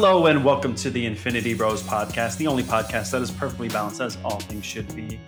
Hello and welcome to the Infinity Bros podcast, the only podcast that is perfectly balanced as all things should be.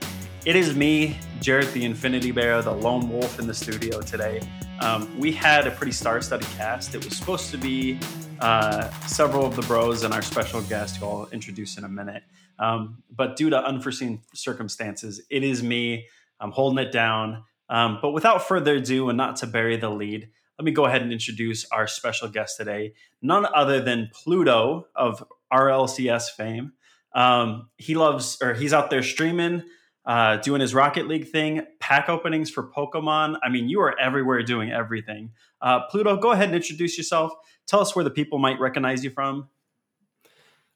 It is me, Jarret the Infinity Bear, the lone wolf in the studio today. Um, we had a pretty star-studded cast. It was supposed to be uh, several of the bros and our special guest, who I'll introduce in a minute. Um, but due to unforeseen circumstances, it is me. I'm holding it down. Um, but without further ado, and not to bury the lead, let me go ahead and introduce our special guest today, none other than Pluto of RLCS fame. Um, he loves, or he's out there streaming, uh, doing his Rocket League thing, pack openings for Pokemon. I mean, you are everywhere doing everything. Uh, Pluto, go ahead and introduce yourself. Tell us where the people might recognize you from.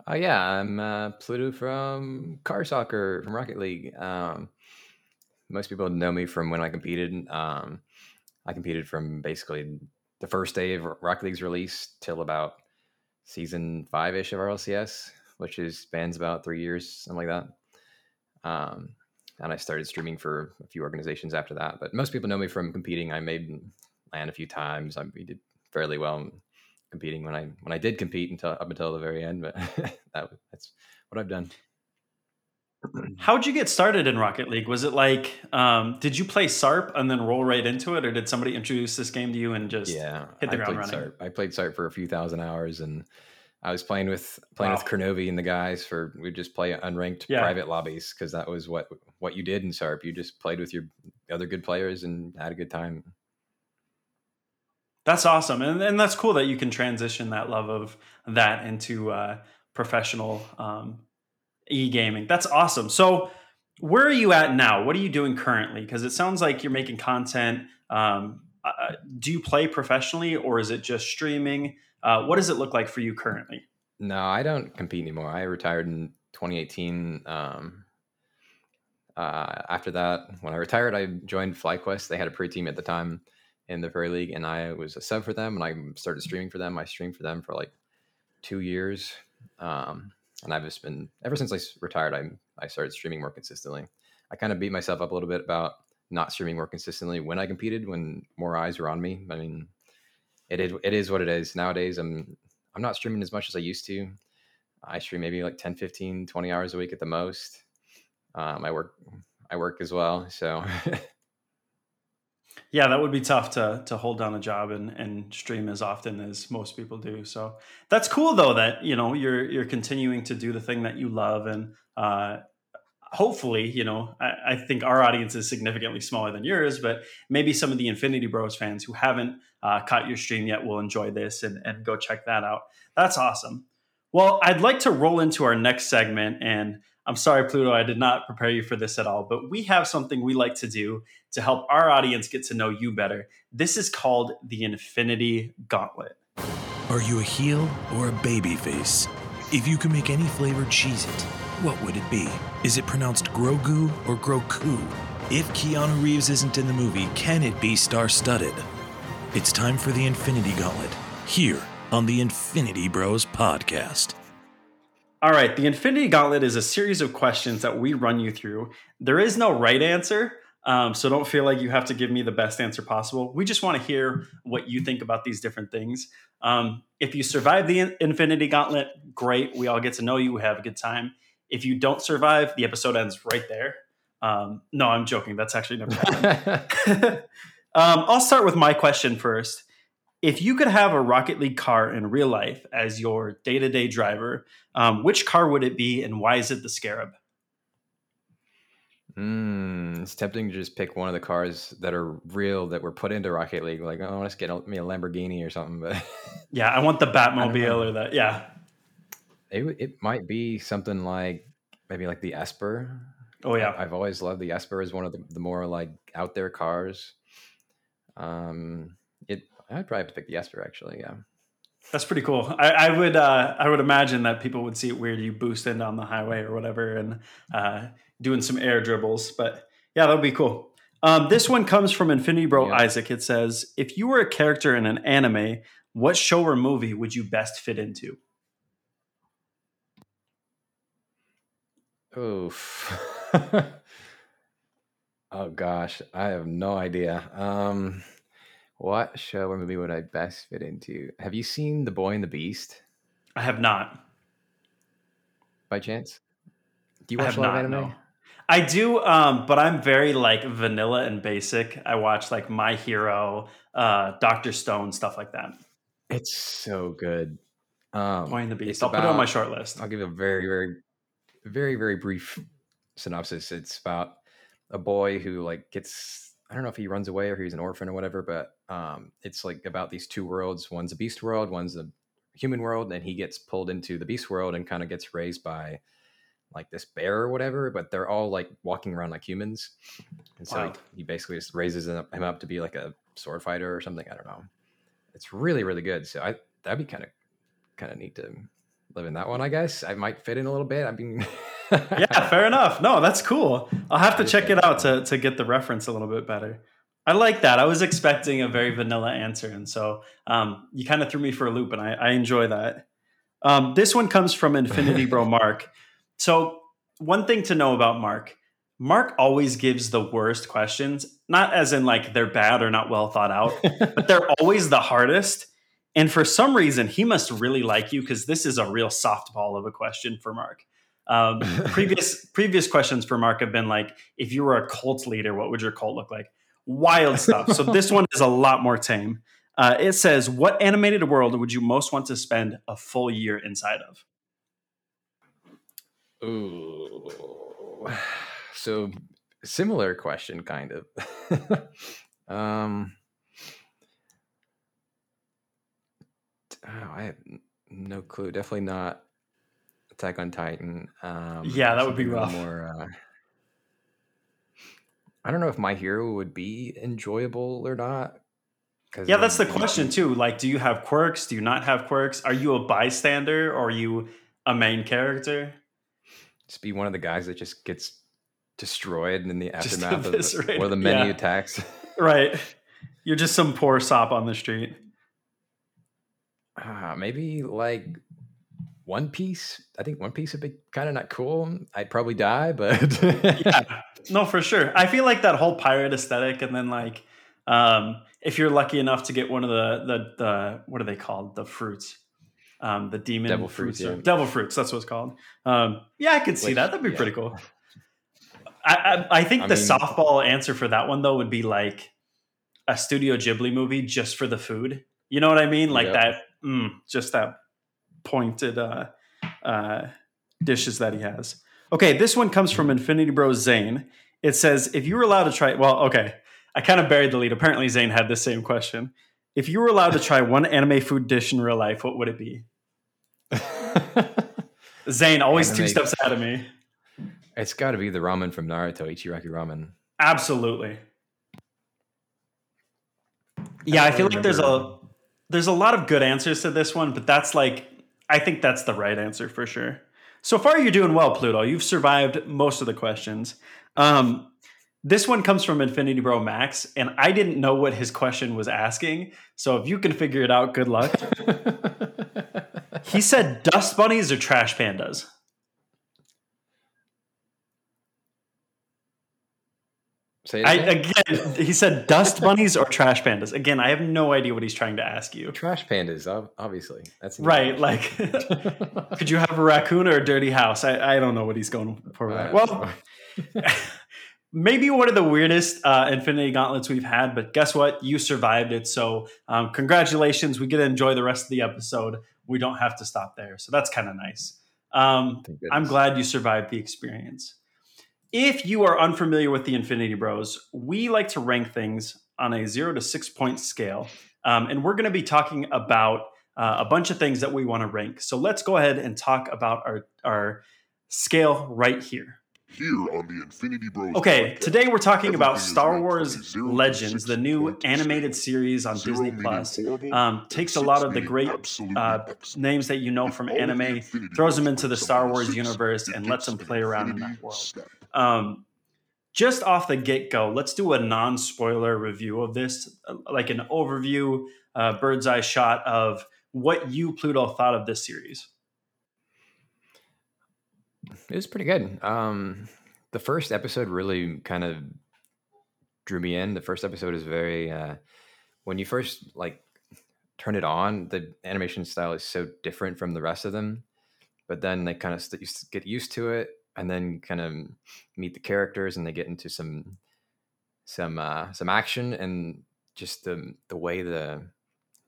Oh yeah, I'm uh, Pluto from Car Soccer from Rocket League. Um, most people know me from when I competed. Um, I competed from basically the first day of Rocket League's release till about season five ish of RLCS, which is spans about three years, something like that. Um, and I started streaming for a few organizations after that. But most people know me from competing. I made LAN a few times. I did fairly well competing when I when I did compete until up until the very end. But that, that's what I've done. How'd you get started in Rocket League? Was it like, um, did you play SARP and then roll right into it, or did somebody introduce this game to you and just yeah, hit the I ground played running? SARP. I played SARP for a few thousand hours, and I was playing with playing Wow. with Kronovi and the guys for we just play unranked Yeah. private lobbies because that was what what you did in SARP. You just played with your other good players and had a good time. That's awesome, and and that's cool that you can transition that love of that into uh, professional um, e gaming. That's awesome. So, where are you at now? What are you doing currently? Because it sounds like you're making content. Um, uh, do you play professionally, or is it just streaming? Uh, what does it look like for you currently? No, I don't compete anymore. I retired in 2018. Um, uh, after that, when I retired, I joined FlyQuest. They had a pre team at the time in the Prairie League, and I was a sub for them. And I started streaming for them. I streamed for them for like two years, um, and I've just been ever since I retired. I I started streaming more consistently. I kind of beat myself up a little bit about not streaming more consistently when I competed, when more eyes were on me. I mean, it is it is what it is nowadays. I'm I'm not streaming as much as I used to. I stream maybe like 10, 15, 20 hours a week at the most. Um, I work I work as well, so Yeah, that would be tough to to hold down a job and, and stream as often as most people do. So that's cool though that you know you're you're continuing to do the thing that you love and uh, hopefully you know I, I think our audience is significantly smaller than yours, but maybe some of the Infinity Bros fans who haven't uh, caught your stream yet will enjoy this and and go check that out. That's awesome. Well, I'd like to roll into our next segment and. I'm sorry, Pluto, I did not prepare you for this at all, but we have something we like to do to help our audience get to know you better. This is called the Infinity Gauntlet. Are you a heel or a baby face? If you could make any flavor Cheez-It, what would it be? Is it pronounced Grogu or Groku? If Keanu Reeves isn't in the movie, can it be star studded? It's time for the Infinity Gauntlet, here on the Infinity Bros podcast. All right, the Infinity Gauntlet is a series of questions that we run you through. There is no right answer, um, so don't feel like you have to give me the best answer possible. We just want to hear what you think about these different things. Um, if you survive the In- Infinity Gauntlet, great. We all get to know you. We have a good time. If you don't survive, the episode ends right there. Um, no, I'm joking. That's actually never happened. um, I'll start with my question first. If you could have a Rocket League car in real life as your day to day driver, um, which car would it be and why is it the Scarab? mm, it's tempting to just pick one of the cars that are real that were put into Rocket League. Like, oh, I want to get a- me a Lamborghini or something, but Yeah, I want the. Batmobile or that. yeah. it it might be something like maybe like the Esper. Oh, yeah. I've always loved the Esper as one of the, the more like out there cars. Um, it I'd probably have to pick the Esper actually. Yeah. That's pretty cool. I, I would uh, I would imagine that people would see it weird you boosting down the highway or whatever and uh, doing some air dribbles. But yeah, that would be cool. Um, this one comes from Infinity Bro Yeah. Isaac. It says, if you were a character in an anime, what show or movie would you best fit into? Oof. oh gosh, I have no idea. Um, what show or movie would I best fit into? Have you seen The Boy and the Beast? I have not. By chance? Do you watch a lot not. of anime? No. I do, um, but I'm very like vanilla and basic. I watch like My Hero, uh, Doctor Stone, stuff like that. It's so good. Um, Boy and the Beast. I'll put it on my short list. I'll give a very, very, very, very brief synopsis. It's about a boy who like gets I don't know if he runs away or he's an orphan or whatever, but um, it's like about these two worlds. One's a beast world, one's a human world, and he gets pulled into the beast world and kind of gets raised by like this bear or whatever. But they're all like walking around like humans, and so he, he basically just raises him up, him up to be like a sword fighter or something. I don't know. It's really, really good. So I that'd be kind of kind of neat to live in that one. I guess I might fit in a little bit. I mean, yeah, fair enough. No, that's cool. I'll have to check it out to to get the reference a little bit better. I like that. I was expecting a very vanilla answer, and so um, you kind of threw me for a loop, and I, I enjoy that. Um, this one comes from Infinity Bro Mark. So one thing to know about Mark, Mark always gives the worst questions, not as in like they're bad or not well thought out, but they're always the hardest. And for some reason, he must really like you because this is a real softball of a question for Mark. Um, previous previous questions for Mark have been like, if you were a cult leader, what would your cult look like? Wild stuff. So this one is a lot more tame. Uh, it says, "What animated world would you most want to spend a full year inside of?" Ooh. So similar question, kind of. um. Oh, I have no clue. Definitely not Attack on Titan. Um, Yeah, that would be rough. More. Uh, I don't know if My Hero would be enjoyable or not. Yeah, that's the question too. Like, do you have quirks? Do you not have quirks? Are you a bystander or are you a main character? Just be one of the guys that just gets destroyed in the aftermath of one of the many yeah. attacks. Right. You're just some poor sop on the street. Uh, maybe like One Piece. I think One Piece would be kind of not cool. I'd probably die, but yeah no for sure i feel like that whole pirate aesthetic and then like um if you're lucky enough to get one of the the, the what are they called the fruits um the demon Devil fruits, or- yeah. devil fruits that's what it's called um yeah i could see Which- that that'd be yeah. pretty cool I, I i think I the mean- softball answer for that one though would be like a studio ghibli movie just for the food you know what i mean like Yep. that mm, just that pointed uh uh dishes that he has Okay, this one comes from Infinity Bros Zane. It says, if you were allowed to try, well, okay, I kind of buried the lead. Apparently, Zane had the same question. If you were allowed to try one anime food dish in real life, what would it be? Zane, always two steps ahead of me. it's got to be the ramen from Naruto, Ichiraki ramen. Absolutely. Yeah, I don't feel like there's a remember- there's a lot of good answers to this one, but that's like I think that's the right answer for sure. So far, you're doing well, Pluto. You've survived most of the questions. Um, this one comes from Infinity Bro Max, and I didn't know what his question was asking. So if you can figure it out, good luck. He said dust bunnies or trash pandas. Say it I again? again, he said dust bunnies or trash pandas. Again, I have no idea what he's trying to ask you. trash pandas, obviously. That's Right, like could you have a raccoon or a dirty house? I, I don't know what he's going for. Uh, Well, maybe one of the weirdest uh, Infinity Gauntlets we've had, but guess what? You survived it. So, um, congratulations. We get to enjoy the rest of the episode. We don't have to stop there. So, that's kind of nice. Um, I'm glad you survived the experience. If you are unfamiliar with the Infinity Bros, we like to rank things on a zero to six point scale. Um, and we're going to be talking about uh, a bunch of things that we want to rank. So let's go ahead and talk about our, our scale right here. Here on the Infinity Bros. Okay, podcast, today we're talking about Star ranked from a Wars Legends, the new animated series on Disney Plus. Um, takes a lot of the great uh, names that you know from anime, throws them into the Star Wars universe, and lets them play around in that world. Um, just off the get go, let's do a non spoiler review of this, like an overview, uh, bird's eye shot of what you, Pluto, thought of this series. It was pretty good. Um, the first episode really kind of drew me in. The first episode is very uh, when you first like turn it on, the animation style is so different from the rest of them. But then they kind of st- get used to it, and then kind of meet the characters, and they get into some some uh, some action, and just the the way the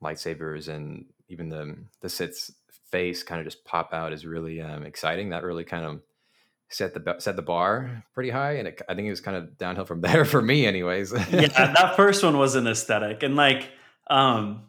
lightsabers and even the the Sith's face kind of just pop out is really um, exciting. That really kind of set the set the bar pretty high, and it, I think it was kind of downhill from there for me, anyways. yeah, that first one was an aesthetic, and like um,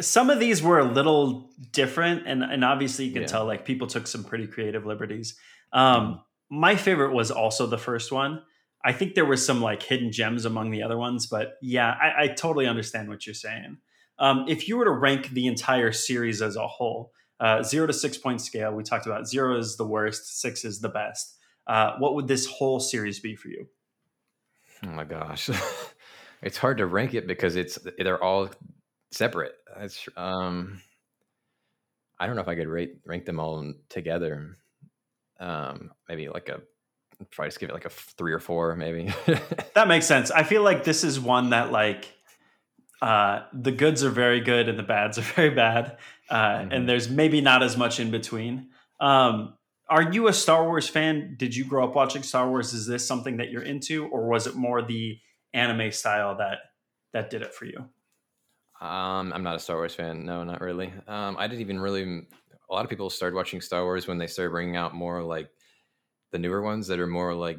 some of these were a little different, and and obviously you can Yeah. tell like people took some pretty creative liberties. Um, my favorite was also the first one. I think there were some like hidden gems among the other ones, but yeah, I, I totally understand what you're saying. Um, if you were to rank the entire series as a whole, uh, zero to six point scale, we talked about zero is the worst, six is the best. Uh, what would this whole series be for you? Oh my gosh, it's hard to rank it because it's they're all separate. It's um, I don't know if I could rate rank them all together. Um, maybe like a try just give it like a three or four, maybe. That makes sense. I feel like this is one that like uh, the goods are very good and the bads are very bad, uh, Mhm. and there's maybe not as much in between. Um, are you a Star Wars fan? Did you grow up watching Star Wars? Is this something that you're into, or was it more the anime style that that did it for you? Um, I'm not a Star Wars fan. No, not really. Um, I didn't even really. A lot of people started watching Star Wars when they started bringing out more like the newer ones that are more like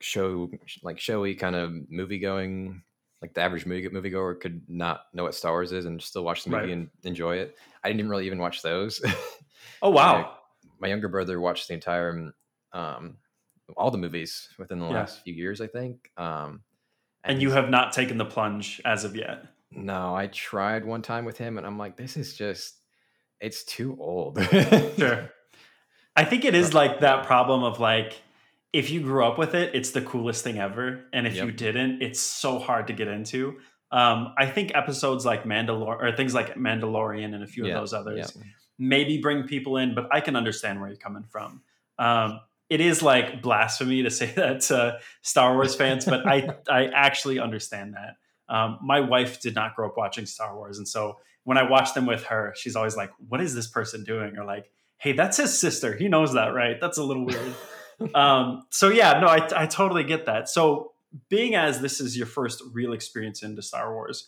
show, like showy kind of movie going. Like the average movie moviegoer could not know what Star Wars is and still watch the movie Right. and enjoy it. I didn't really even watch those. Oh wow! My younger brother watched the entire, um, all the movies within the Yeah. last few years, I think. Um, and you have not taken the plunge as of yet. no, I tried one time with him, and I'm like, this is just, it's too old. Sure. I think it is like that problem of like if you grew up with it, it's the coolest thing ever, and if you didn't, it's so hard to get into. Um, I think episodes like Mandalor or things like Mandalorian and a few Yeah, of those others yeah. maybe bring people in, but I can understand where you're coming from. Um, it is like blasphemy to say that to Star Wars fans, but I I actually understand that. Um, my wife did not grow up watching Star Wars, and so when I watch them with her, she's always like, "What is this person doing?" Or like, "Hey, that's his sister. He knows that, right?" That's a little weird. um, so yeah, no, I, I totally get that. So being as this is your first real experience into Star Wars,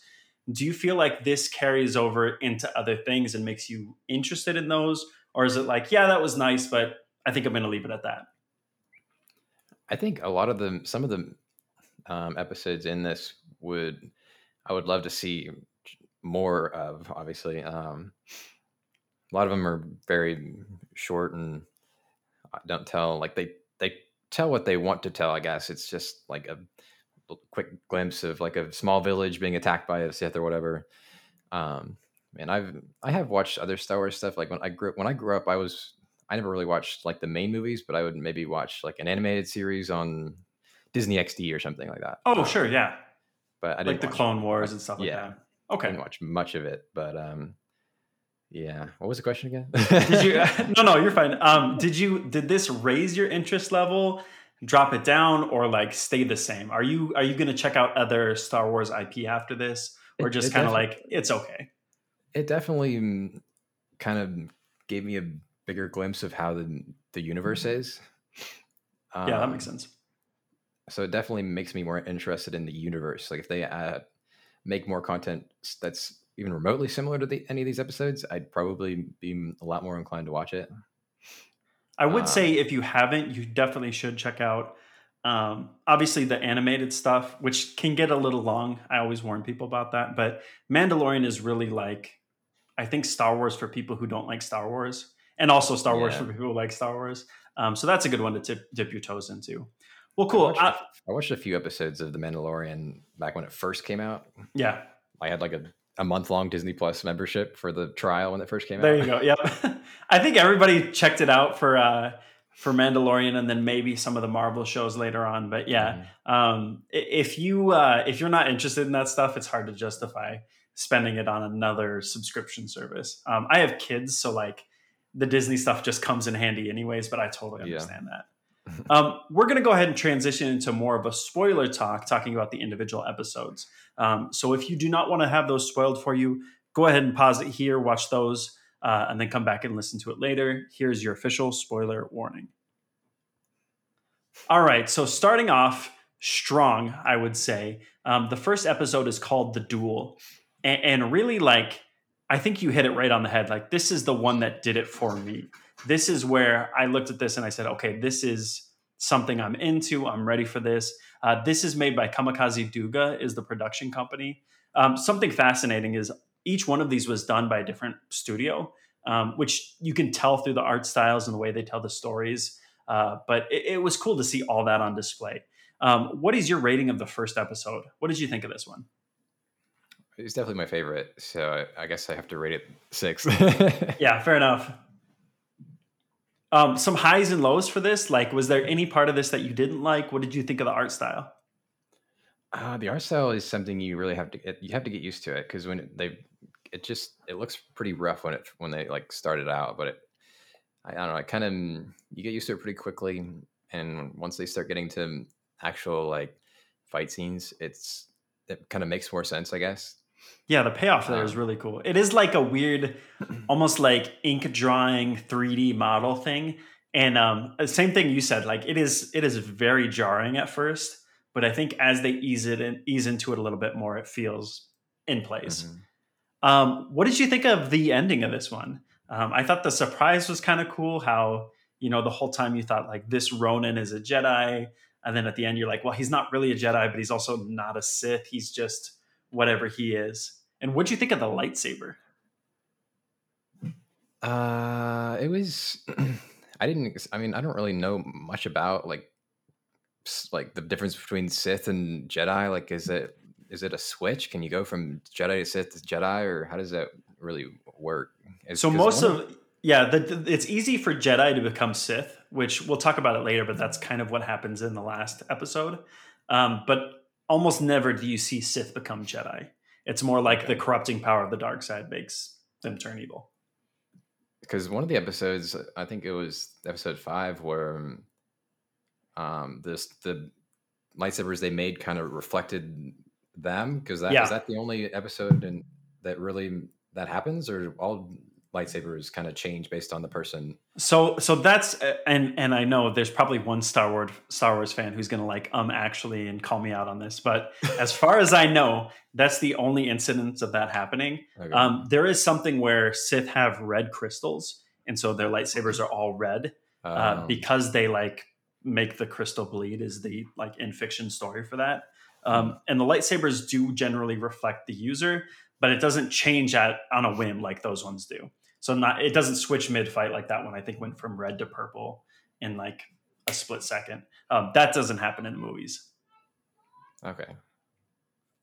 do you feel like this carries over into other things and makes you interested in those, or is it like, yeah, that was nice, but I think I'm going to leave it at that? I think a lot of the some of the um, episodes in this would I would love to see more of. Obviously, um, a lot of them are very short and uh, don't tell like they they tell what they want to tell. I guess it's just like a quick glimpse of like a small village being attacked by a Sith or whatever. Um, and I've I have watched other Star Wars stuff. Like when I grew when I grew up, I was I never really watched like the main movies, but I would maybe watch like an animated series on Disney XD or something like that. Oh, sure, yeah, But I like the Clone Wars and stuff like yeah. that. I Okay. didn't watch much of it, but um, yeah. What was the question again? Did you? no, no, you're fine. Um, did you? Did this raise your interest level? Drop it down, or like stay the same? Are you Are you going to check out other Star Wars IP after this, or It- just kind of like it's okay? it definitely mm, kind of gave me a bigger glimpse of how the the universe is. Mm-hmm. Yeah, that Um, makes sense. so it definitely makes me more interested in the universe like if they uh, make more content that's even remotely similar to the, any of these episodes i'd probably be a lot more inclined to watch it I would Um, say if you haven't, you definitely should check out. Um, obviously, the animated stuff, which can get a little long. I always warn people about that. But Mandalorian is really like, I think Star Wars for people who don't like Star Wars, and also Star Wars for people who like Star Wars. Um, so that's a good one to tip, dip your toes into. Well, I cool. watched, a Uh, f- I watched a few episodes of the mandalorian back when it first came out yeah, i had like a, a month-long disney plus membership for the trial when it first came there out There you go. Yep. I think everybody checked it out for uh, for Mandalorian, and then maybe some of the Marvel shows later on. But yeah, Mhm. um, if you uh, if you're not interested in that stuff, it's hard to justify spending it on another subscription service. Um, I have kids, so like the Disney stuff just comes in handy anyways. But I totally Yeah. understand that. Um, we're going to go ahead and transition into more of a spoiler talk, talking about the individual episodes. Um, so if you do not want to have those spoiled for you, go ahead and pause it here, watch those, uh, and then come back and listen to it later. Here's your official spoiler warning. All right, so starting off strong, I would say. Um, the first episode is called The Duel. And, and really, like, I think you hit it right on the head. Like, this is the one that did it for me. This is where I looked at this and I said, okay, this is something I'm into. I'm ready for this. Uh, this is made by Kamikaze Douga, is the production company. Um, something fascinating is each one of these was done by a different studio, um, which you can tell through the art styles and the way they tell the stories. Uh, but it, it, was cool to see all that on display. Um, what is your rating of the first episode? What did you think of this one? It's definitely my favorite, so I, I guess I have to rate it six. yeah, fair enough. Um, some highs and lows for this. Like, was there any part of this that you didn't like? What did you think of the art style? Uh, the art style is something you really have to. You have to get used to it because when they, it just it looks pretty rough when it when they like started out, but it, I, I don't know. It kind of you get used to it pretty quickly, and once they start getting to actual like fight scenes, it's it kind of makes more sense, I guess. Yeah, the payoff there is really cool. It is like a weird, almost like ink drawing 3D model thing. And um, same thing you said, like it is it is very jarring at first, but I think as they ease it and ease into it a little bit more, it feels in place. Mm-hmm. Um, what did you think of the ending of this one? Um, I thought the surprise was kind of cool. How you know the whole time you thought like this Ronin is a Jedi, and then at the end you're like, well, he's not really a Jedi, but he's also not a Sith. He's just whatever he is. And what'd you think of the lightsaber? Uh, it was. I didn't. I mean, I don't really know much about like like the difference between Sith and Jedi. Like, is it is it a switch? Can you go from Jedi to Sith to Jedi, or how does that really work? Is, so most of yeah, the, the, it's easy for Jedi to become Sith, which we'll talk about it later. But that's kind of what happens in the last episode. Um, but almost never do you see Sith become Jedi. It's more like okay. the corrupting power of the dark side makes them turn evil. Because one of the episodes, I think it was episode five, where um, this the lightsabers they made kind of reflected them. Because that yeah. is that the only episode and that really that happens, or all lightsabers kind of change based on the person. So so that's and and I know there's probably one Star Wars Star Wars fan who's going to like um actually and call me out on this, but as far as I know, that's the only incidence of that happening. Okay. Um, there is something where Sith have red crystals, and so their lightsabers are all red uh, um. because they like make the crystal bleed. Is the like in fiction story for that. Um, hmm. and the lightsabers do generally reflect the user, but it doesn't change at on a whim like those ones do. So not it doesn't switch mid fight like that one. I think went from red to purple in like a split second. Um, that doesn't happen in the movies. Okay.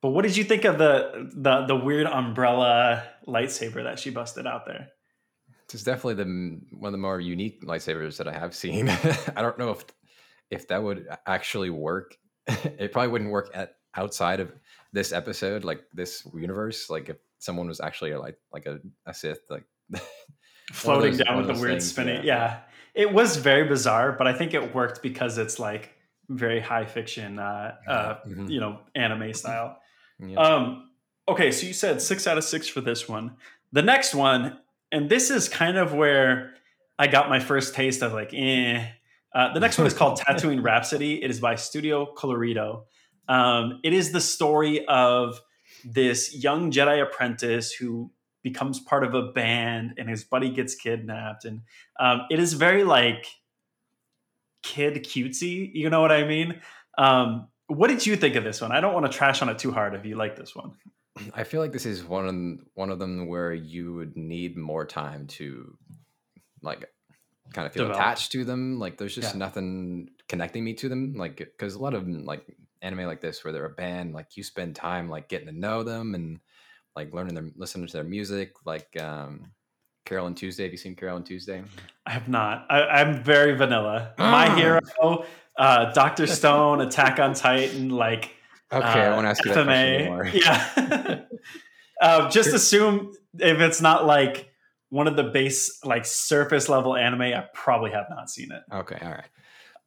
But what did you think of the the the weird umbrella lightsaber that she busted out there? It's definitely the one of the more unique lightsabers that I have seen. I don't know if if that would actually work. it probably wouldn't work at outside of this episode, like this universe. Like if someone was actually a, like like a, a Sith, like floating down with the weird things, spinning. Yeah. yeah. it was very bizarre, but I think it worked because it's like very high fiction, uh, uh, mm-hmm. you know, anime style. Yep. Um, okay, so you said six out of six for this one. The next one, and this is kind of where I got my first taste of like, eh. Uh, the next one is called Tatooine Rhapsody. It is by Studio Colorido. Um, it is the story of this young Jedi apprentice who becomes part of a band and his buddy gets kidnapped. And um, it is very like kid cutesy you know what i mean? Um, what did you think of this one? I don't want to trash on it too hard if you like this one. I feel like this is one of one of them where you would need more time to like kind of feel Develop. attached to them. Like there's just yeah. nothing connecting me to them. Like because a lot of like anime like this where they're a band like you spend time like getting to know them and like learning their listening to their music, like um, Carole and Tuesday. Have you seen Carole and Tuesday? I have not. I, am very vanilla. My ah. hero, uh, Doctor Stone, Attack on Titan, like. Okay, uh, I won't ask you FMA. that anymore. Yeah. uh, just assume if it's not like one of the base, like surface level anime, I probably have not seen it. Okay, all right.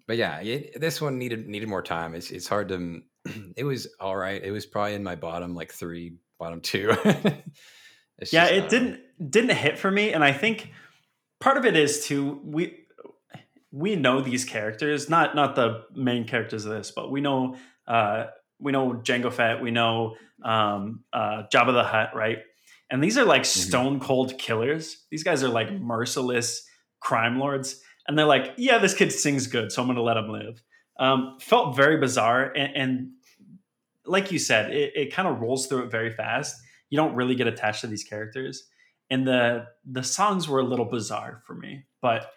But yeah, it, this one needed needed more time. It's it's hard to. It was all right. It was probably in my bottom like three bottom two. Yeah just, it uh, didn't didn't hit for me and i think part of it is too we we know these characters not not the main characters of this but we know uh we know Jango Fett we know um uh Jabba the Hutt right? And these are like stone cold killers. These guys are like merciless crime lords and they're like yeah this kid sings good so i'm gonna let him live. Um felt very bizarre and, and like you said it, it kind of rolls through it very fast. You don't really get attached to these characters. And the the songs were a little bizarre for me but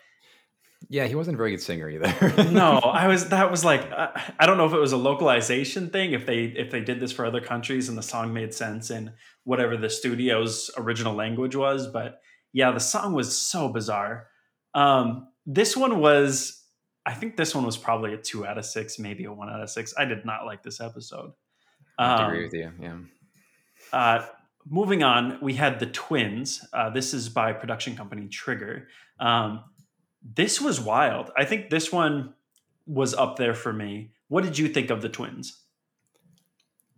Yeah, he wasn't a very good singer either. no i was that was like uh, i don't know if it was a localization thing if they if they did this for other countries and the song made sense in whatever the studio's original language was but yeah the song was so bizarre. Um this one was i think this one was probably a two out of six maybe a one out of six. I did not like this episode I Um, agree with you. Yeah. Uh, moving on, we had the twins. Uh, this is by production company Trigger. Um, this was wild. I think this one was up there for me. What did you think of the twins?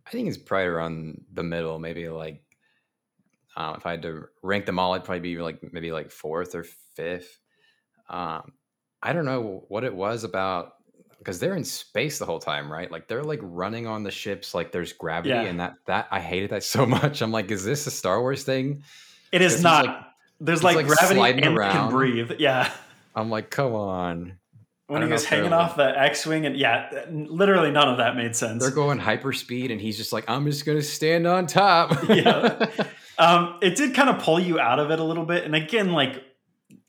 I think it's probably around the middle, maybe like um, if I had to rank them all, I'd probably be like maybe like fourth or fifth. Um, I don't know what it was about because they're in space the whole time, right? Like they're like running on the ships, like there's gravity, Yeah. and that that I hated that so much. I'm like, is this a Star Wars thing? It is not. like- There's like, like gravity and they can breathe. Yeah. I'm like, come on. When he was hanging like- off the X-wing, and yeah, literally none of that made sense. They're going hyperspeed, and he's just like, I'm just gonna stand on top. Yeah. um, it did kind of pull you out of it a little bit, and again, like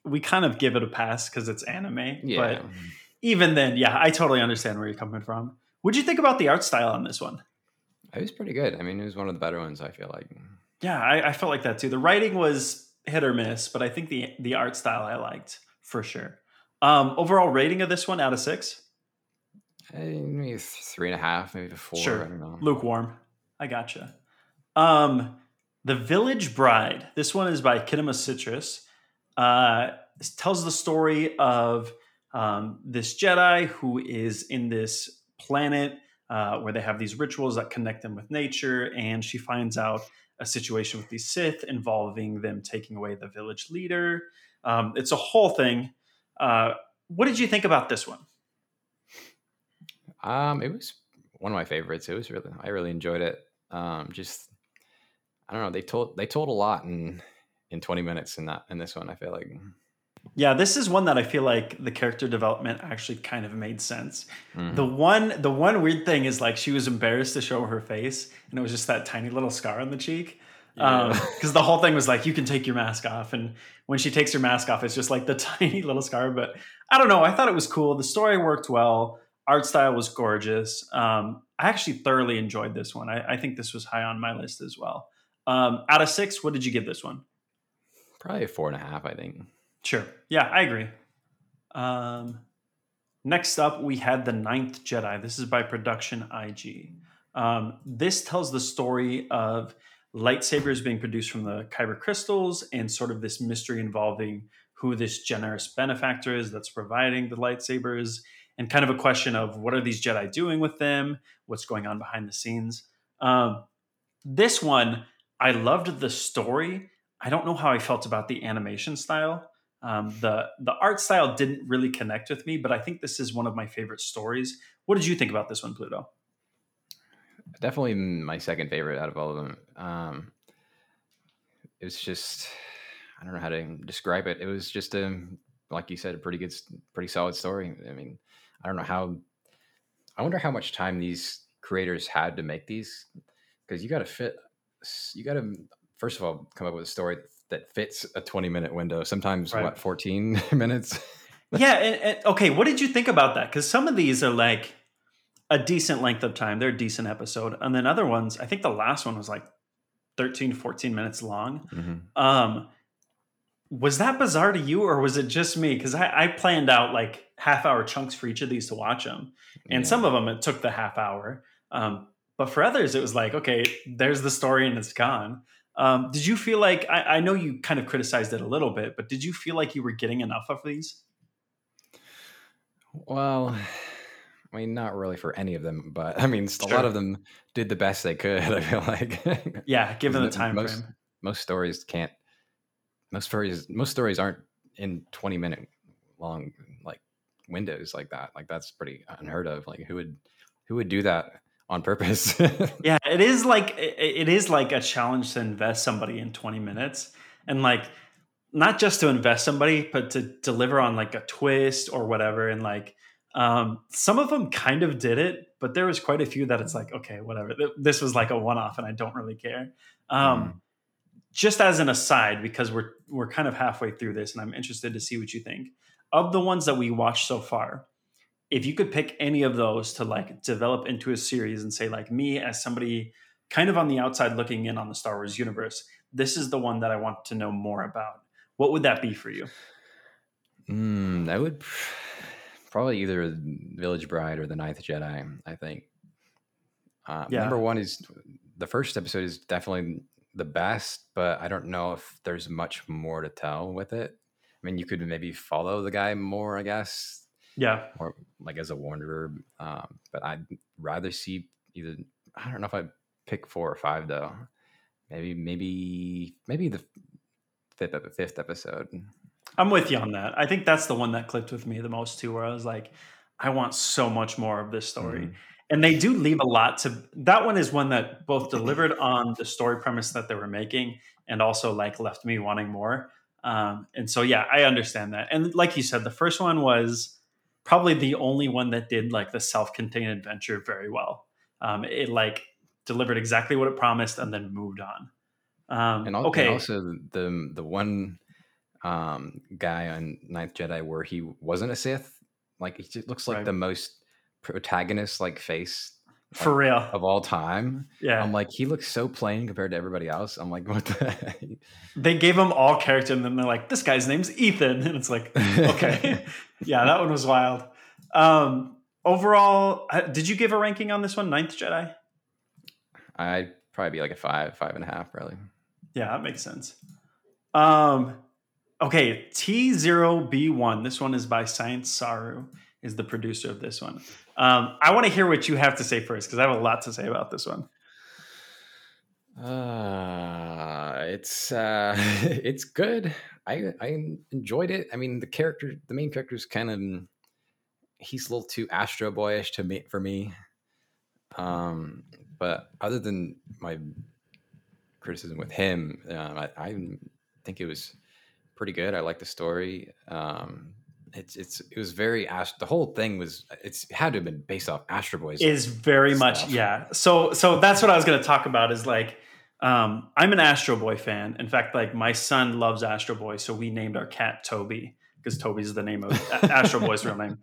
we kind of give it a pass because it's anime. yeah. But even then, yeah, I totally understand where you're coming from. What'd you think about the art style on this one? It was pretty good. I mean, it was one of the better ones. I feel like. Yeah, I, I felt like that too. The writing was hit or miss, but I think the the art style I liked for sure. Um, overall rating of this one out of six, Eh, Maybe three and a half, maybe four. Sure. I don't know. lukewarm. I gotcha. Um, the Village Bride. This one is by Kinema Citrus. Uh, tells the story of um, this Jedi who is in this planet uh, where they have these rituals that connect them with nature, and she finds out a situation with these Sith involving them taking away the village leader. Um, it's a whole thing. Uh, what did you think about this one? Um, it was one of my favorites. It was really, I really enjoyed it. Um, just, I don't know. They told they told a lot in in 20 minutes in that in this one. I feel like. Yeah, this is one that I feel like the character development actually kind of made sense. Mhm. The one the one weird thing is like she was embarrassed to show her face and it was just that tiny little scar on the cheek. Yeah. because the whole thing was like you can take your mask off and when she takes her mask off it's just like the tiny little scar but i don't know i thought it was cool the story worked well art style was gorgeous um, i actually thoroughly enjoyed this one I, I think this was high on my list as well um, out of six what did you give this one Probably a four and a half. I think. Sure. Yeah, I agree. Um, next up, we had The Ninth Jedi. This is by Production IG. Um, this tells the story of lightsabers being produced from the Kyber crystals and sort of this mystery involving who this generous benefactor is that's providing the lightsabers and kind of a question of what are these Jedi doing with them? What's going on behind the scenes? Um, this one, I loved the story. I don't know how I felt about the animation style. Um, the the art style didn't really connect with me, but I think this is one of my favorite stories. What did you think about this one, Pluto? Definitely my second favorite out of all of them. Um, it was just, I don't know how to describe it. It was just a, like you said, a pretty good, pretty solid story. I mean, I don't know how. I wonder how much time these creators had to make these, because you got to fit. You got to first of all come up with a story that fits a twenty-minute window. Sometimes Right. what, fourteen minutes. yeah, and, and- okay. What did you think about that? Because some of these are like a decent length of time; they're a decent episode, and then other ones. I think the last one was like 13, to 14 minutes long. Mhm. Um, was that bizarre to you, or was it just me? Because I, I planned out like half hour chunks for each of these to watch them, and Yeah. some of them it took the half hour. Um, but for others, it was like, okay, there's the story and it's gone. Um, did you feel like I, I know you kind of criticized it a little bit, but did you feel like you were getting enough of these? Well, I mean, not really for any of them, but I mean, a lot of them did the best they could. I feel like, Yeah, given the time most- frame. most stories can't. Most stories, most stories aren't in twenty minute long like windows like that. Like that's pretty unheard of. Like who would who would do that on purpose? yeah, it is like it, is like a challenge to invest somebody in 20 minutes and like not just to invest somebody but to deliver on like a twist or whatever and like um some of them kind of did it but there was quite a few that it's like okay whatever this was like a one off and I don't really care. Um mm. just as an aside because we're we're kind of halfway through this and I'm interested to see what you think. Of the ones that we watched so far, if you could pick any of those to like develop into a series and say like me as somebody kind of on the outside looking in on the Star Wars universe, this is the one that I want to know more about. What would that be for you? Mm, that would probably either Village Bride or The Ninth Jedi. I think. Uh, yeah. Number one is the first episode is definitely the best, but I don't know if there's much more to tell with it. I mean, you could maybe follow the guy more, I guess, yeah. Or like as a wanderer. Um, but I'd rather see either, I don't know if I'd pick four or five though. Maybe, maybe, maybe the fifth, fifth episode. I'm with you on that. I think that's the one that clicked with me the most too, where I was like, I want so much more of this story. Mm. And they do leave a lot to that one is one that both delivered on the story premise that they were making and also like left me wanting more. Um, and so yeah, I understand that. And like you said, the first one was probably the only one that did like the self-contained adventure very well. Um, it like delivered exactly what it promised and then moved on. Um, and, okay. And also the the one um, guy on Ninth Jedi where he wasn't a Sith, like he looks like right. the most protagonist like face for real of all time. Yeah, I'm like he looks so plain compared to everybody else. I'm like, what the? Heck? They gave him all character, and then they're like, this guy's name's Ethan, and it's like, okay, yeah, that one was wild. Um, overall, uh, did you give a ranking on this one? Ninth Jedi. I'd probably be like a five, five and a half, really. Yeah, that makes sense. Um, okay, T zero B one. This one is by Science Saru. Is the producer of this one? Um, I want to hear what you have to say first because I have a lot to say about this one. Uh, it's uh, it's good. I I enjoyed it. I mean, the character, the main character is kind of he's a little too Astro Boyish to me for me. Um, but other than my criticism with him, um, I, I think it was pretty good. I like the story. Um, it's it's it was very Ast- the whole thing was it's it had to have been based off Astro Boys. Is very stuff. much yeah. So so that's what I was going to talk about. Is like um, I'm an Astro Boy fan. In fact, like my son loves Astro Boy, so we named our cat Toby because Toby's the name of Astro Boy's real name.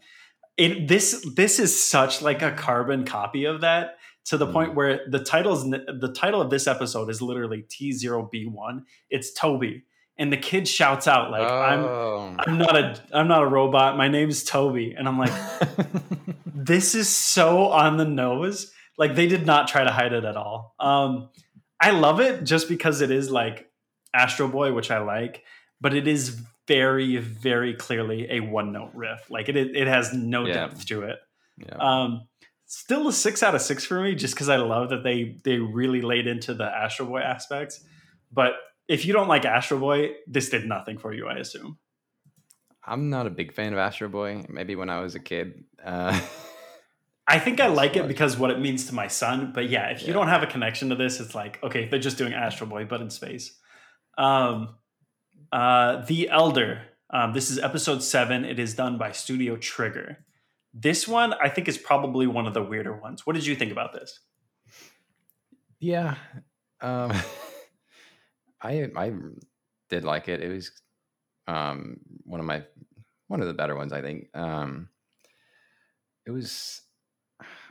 It this this is such like a carbon copy of that to the mm. point where the titles the title of this episode is literally T0B1. It's Toby and the kid shouts out like oh. i'm i'm not a i'm not a robot my name's toby and i'm like this is so on the nose like they did not try to hide it at all um i love it just because it is like astro boy which i like but it is very very clearly a one note riff like it it has no yeah. depth to it yeah. um still a six out of six for me just because i love that they they really laid into the astro boy aspects but if you don't like Astro Boy, this did nothing for you, I assume. I'm not a big fan of Astro Boy. Maybe when I was a kid. Uh, I think I like it because what it means to my son. But yeah, if you don't have a connection to this, it's like okay, they're just doing Astro Boy, but in space. Um, uh, the Elder. Um, this is episode seven. It is done by Studio Trigger. This one, I think, is probably one of the weirder ones. What did you think about this? Yeah. Um, I I did like it. It was um, one of my one of the better ones, I think. Um, it was.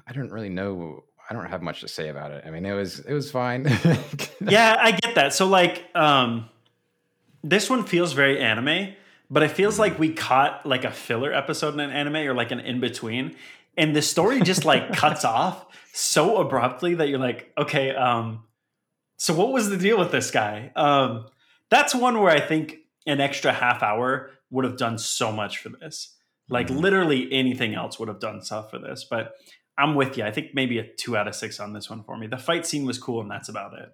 I don't really know. I don't have much to say about it. I mean, it was it was fine. yeah, I get that. So like, um, this one feels very anime, but it feels like we caught like a filler episode in an anime or like an in between, and the story just like cuts off so abruptly that you're like, okay, um, so what was the deal with this guy? Um, that's one where I think an extra half hour would have done so much for this. Like mm-hmm. literally anything else would have done stuff for this. But I'm with you. I think maybe a two out of six on this one for me. The fight scene was cool, and that's about it.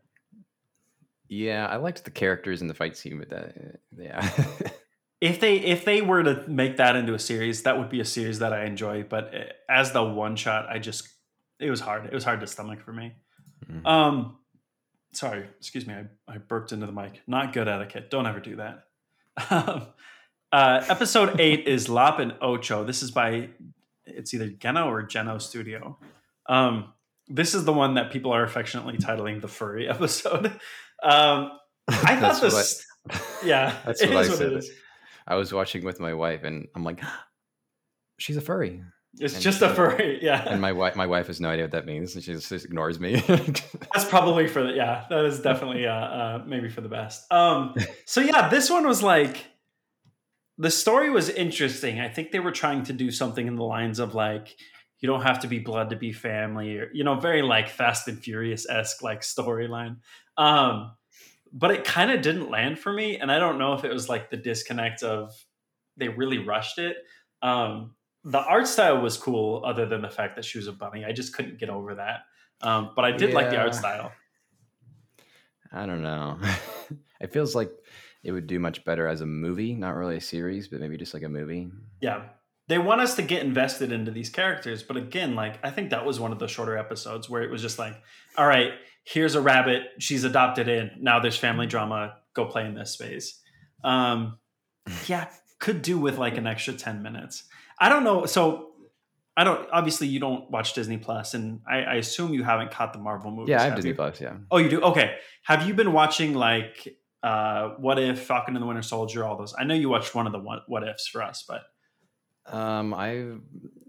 Yeah, I liked the characters and the fight scene with that. Yeah. if they if they were to make that into a series, that would be a series that I enjoy. But eh, as the one shot, I just it was hard. It was hard to stomach for me. Mhm. Um, sorry, excuse me. I, I burped into the mic. Not good etiquette. Don't ever do that. Um, uh, episode eight is Lop and Ocho. This is by it's either Geno or Geno Studio. Um, this is the one that people are affectionately titling the furry episode. Um, I thought this, yeah, That's it what I what said. it is. I was watching with my wife, and I'm like, she's a furry, It's And just a furry, yeah. and my wife, my wife has no idea what that means, and she just, just ignores me. That's probably for the yeah. That is definitely uh, uh maybe for the best. Um. So yeah, this one was like the story was interesting. I think they were trying to do something in the lines of like you don't have to be blood to be family, or you know, very like Fast and Furious esque like storyline. Um. But it kind of didn't land for me, and I don't know if it was like the disconnect of they really rushed it. Um. The art style was cool, other than the fact that she was a bunny. I just couldn't get over that. Um, but I did like the art style. I don't know. it feels like it would do much better as a movie, not really a series, but maybe just like a movie. Yeah. They want us to get invested into these characters, but again, like I think that was one of the shorter episodes where it was just like, all right, here's a rabbit, she's adopted in. Now there's family drama, go play in this space. Um yeah, could do with like an extra 10 minutes. I don't know. So I don't obviously you don't watch Disney Plus, and I, I assume you haven't caught the Marvel movies. Yeah, I have have Disney you? Plus. Yeah, Oh, you do? Okay. Have you been watching like uh What If, Falcon and the Winter Soldier, all those? I know you watched one of the what, what ifs for us, but um, I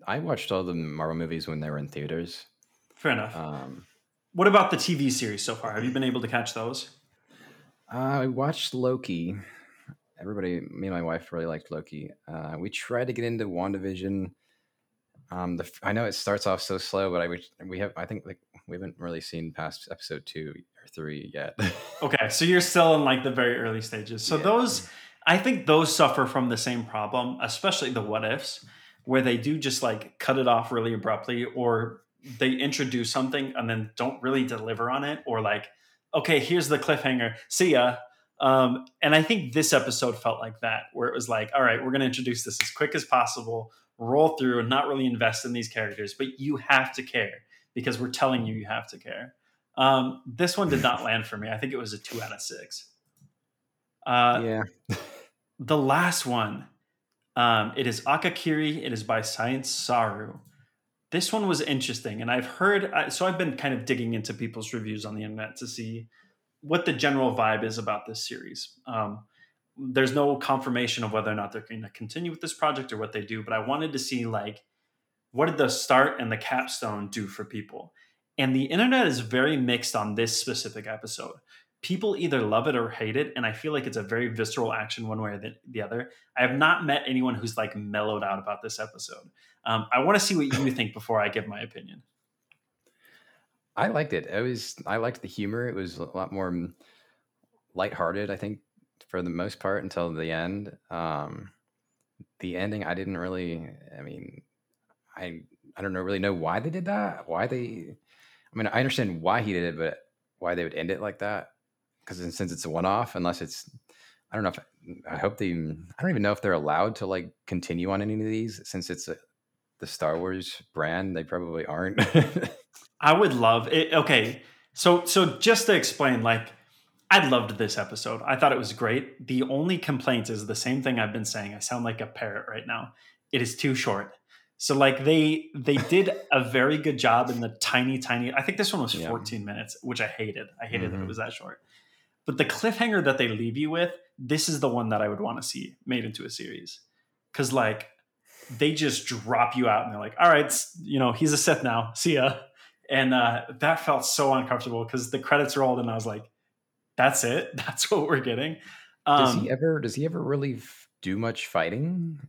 I watched all the Marvel movies when they were in theaters. fair enough. Um, What about the TV series so far? Have you been able to catch those? I watched Loki. Everybody, me and my wife really liked Loki. Uh, we tried to get into WandaVision. Um, the, I know it starts off so slow, but I we have. I think like we haven't really seen past episode two or three yet. Okay, so you're still in like the very early stages. So Yeah. those, I think those suffer from the same problem, especially the what ifs, where they do just like cut it off really abruptly, or they introduce something and then don't really deliver on it, or like, okay, here's the cliffhanger, see ya. Um, and I think this episode felt like that, where it was like, all right, we're going to introduce this as quick as possible, roll through, and not really invest in these characters, but you have to care because we're telling you you have to care. Um, this one did not land for me. I think it was a two out of six. Uh, yeah, The last one, um, it is Akakiri. It is by Science Saru. This one was interesting, and I've heard. So I've been kind of digging into people's reviews on the internet to see what the general vibe is about this series. Um, there's no confirmation of whether or not they're going to continue with this project or what they do, but I wanted to see like what did the start and the capstone do for people. And the internet is very mixed on this specific episode. People either love it or hate it, and I feel like it's a very visceral action one way or the, the other. I have not met anyone who's like mellowed out about this episode. Um, I want to see what you think before I give my opinion. I liked it. It was I liked the humor. It was a lot more mm, lighthearted, I think, for the most part until the end. Um, the ending, I didn't really. I mean, I I don't know really know why they did that. Why they? I mean, I understand why he did it, but why they would end it like that? Because since it's a one-off, unless it's, I don't know if I hope they. I don't even know if they're allowed to like continue on any of these since it's a, the Star Wars brand. They probably aren't. I would love it. Okay, so so just to explain, like I loved this episode. I thought it was great. The only complaint is the same thing I've been saying. I sound like a parrot right now. It is too short. So like they they did a very good job in the tiny tiny. I think this one was Yeah. 14 minutes, which I hated. I hated that it Mhm. was that short. But the cliffhanger that they leave you with, this is the one that I would want to see made into a series. Cuz like they just drop you out and they're like, "All right, you know, he's a Sith now. See ya." And uh, that felt so uncomfortable because the credits rolled and I was like, "That's it. That's what we're getting." does Um, he ever? Does he ever really f- do much fighting?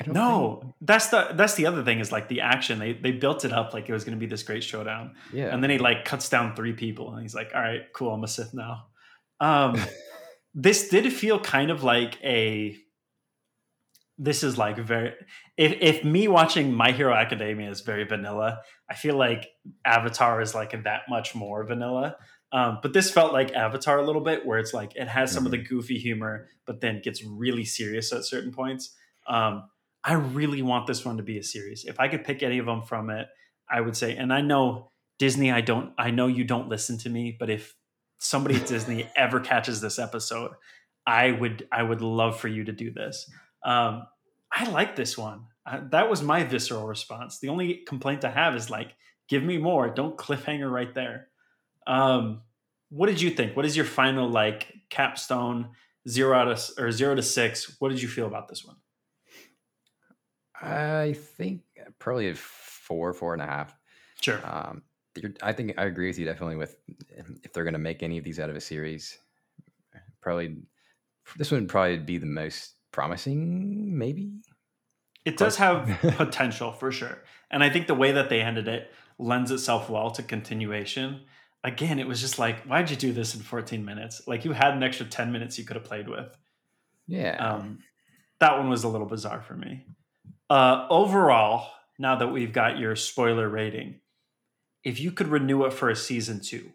I don't. no, think. that's the that's the other thing is like the action. They they built it up like it was going to be this great showdown, Yeah. and then he like cuts down three people, and he's like, "All right, cool, I'm a Sith now." Um, this did feel kind of like a. This is like very. If if me watching My Hero Academia is very vanilla, I feel like Avatar is like that much more vanilla. Um, but this felt like Avatar a little bit, where it's like it has some of the goofy humor, but then gets really serious at certain points. Um, I really want this one to be a series. If I could pick any of them from it, I would say. And I know Disney, I don't. I know you don't listen to me, but if somebody at Disney ever catches this episode, I would. I would love for you to do this. Um, I like this one. Uh, that was my visceral response. The only complaint I have is like, give me more. Don't cliffhanger right there. Um, what did you think? What is your final like capstone? Zero out of or zero to six. What did you feel about this one? I think probably four, four and a half. Sure. Um, I think I agree with you definitely with if they're going to make any of these out of a series, probably this one would probably be the most promising, maybe. It does have potential for sure. And I think the way that they ended it lends itself well to continuation. Again, it was just like, why'd you do this in 14 minutes? Like you had an extra 10 minutes you could have played with. Yeah. Um, that one was a little bizarre for me. Uh, overall, now that we've got your spoiler rating, if you could renew it for a season two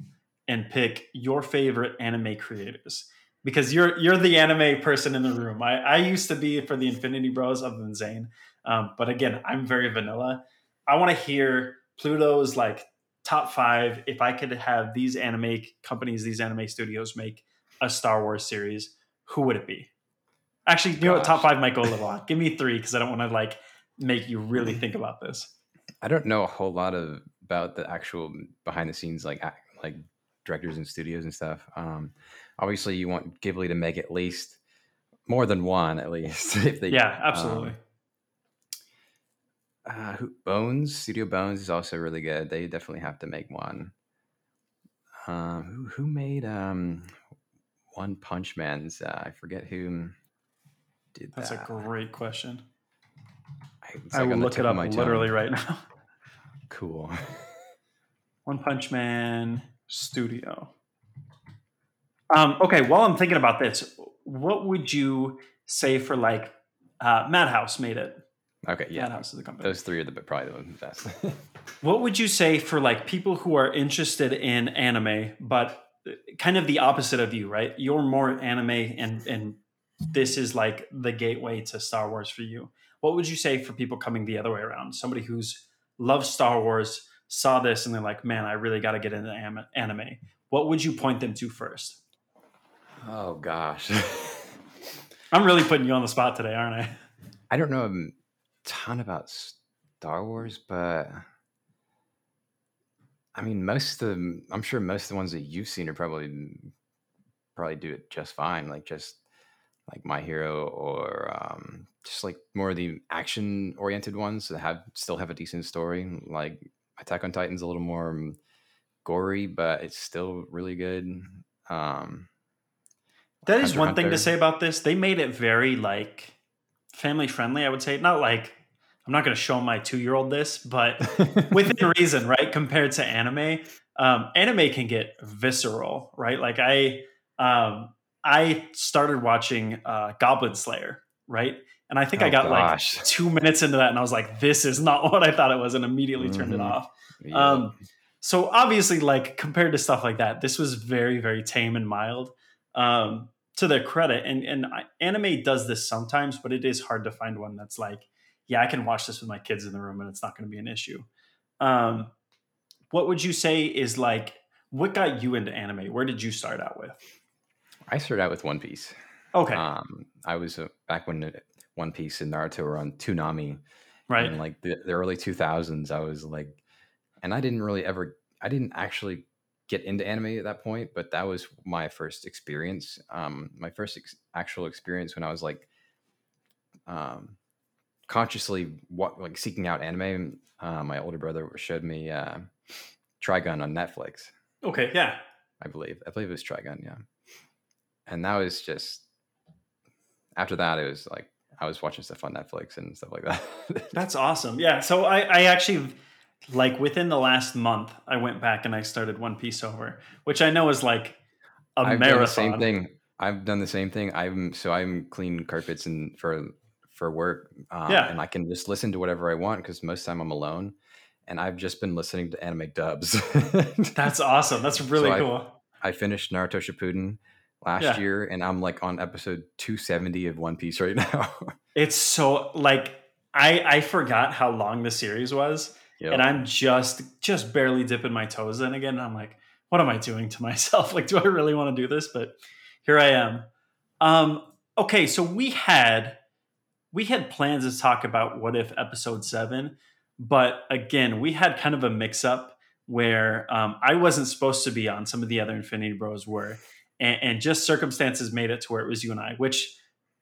and pick your favorite anime creators, because you're you're the anime person in the room. I, I used to be for the Infinity Bros other than Zane, um, but again, I'm very vanilla. I want to hear Pluto's like top five. If I could have these anime companies, these anime studios make a Star Wars series, who would it be? Actually, you know what? Top five might go a little long. Give me three because I don't want to like make you really think about this. I don't know a whole lot of about the actual behind the scenes like like directors and studios and stuff. Um, obviously, you want Ghibli to make at least more than one, at least. if they, Yeah, absolutely. um, uh, who, Bones Studio Bones is also really good. They definitely have to make one. Um, who who made um One Punch Man's? Uh, I forget who did that. That's a great question. I, I like will look it up my tongue. literally right now. Cool. One Punch Man Studio. Um, okay, while I'm thinking about this, what would you say for like uh, Madhouse made it? Okay, yeah. Madhouse is the company. Those three are the probably the best. What would you say for like people who are interested in anime, but kind of the opposite of you, right? You're more anime, and and this is like the gateway to Star Wars for you. What would you say for people coming the other way around? Somebody who's loves Star Wars, saw this, and they're like, "Man, I really got to get into anime." What would you point them to first? Oh gosh. I'm really putting you on the spot today, aren't I? I don't know a ton about Star Wars, but I mean, most of them, I'm sure most of the ones that you've seen are probably probably do it just fine. Like just like My Hero or um, just like more of the action oriented ones that have still have a decent story. Like Attack on Titan's a little more um, gory, but it's still really good. Um, That is Hunter one thing to say about this. They made it very like family friendly. I would say not like I'm not going to show my two year old this, but within reason, right? Compared to anime, um, anime can get visceral, right? Like I, um, I started watching uh, Goblin Slayer, right? And I think I Oh, got gosh. like two minutes into that, and I was like, "This is not what I thought it was," and immediately turned it Mhm. off. yeah. Um, so obviously, like compared to stuff like that, this was very, very tame and mild. Um, to their credit, and and anime does this sometimes, but it is hard to find one that's like, yeah, I can watch this with my kids in the room, and it's not going to be an issue. Um, what would you say is like what got you into anime? Where did you start out with? I started out with One Piece. Okay, Um, I was uh, back when uh, One Piece and Naruto were on Toonami, right. in like the, the early 2000s. I was like, and I didn't really ever, I didn't actually get into anime at that point, but that was my first experience. Um, my first ex- actual experience when I was like, um, consciously what like seeking out anime. Uh, my older brother showed me uh, Trigun on Netflix. Okay, yeah. I believe. I believe it was Trigun, yeah. And that was just after that it was like I was watching stuff on Netflix and stuff like that. That's awesome. Yeah. So I, I actually like within the last month, I went back and I started One Piece over, which I know is like a I've marathon. done the same thing. I've done the same thing. I'm so I'm clean carpets and for for work. Um, Yeah. and I can just listen to whatever I want because most of the time I'm alone. And I've just been listening to anime dubs. That's awesome. That's really So I- cool. I finished Naruto Shippuden last Yeah. year, and I'm like on episode 270 of One Piece right now. It's so like I I forgot how long the series was, Yep. and I'm just just barely dipping my toes in again. And I'm like, what am I doing to myself? Like, do I really want to do this? But here I am. Um, okay, so we had we had plans to talk about what if episode seven, but again, we had kind of a mix up where um, I wasn't supposed to be on. Some of the other Infinity Bros were, and, and just circumstances made it to where it was you and I. Which,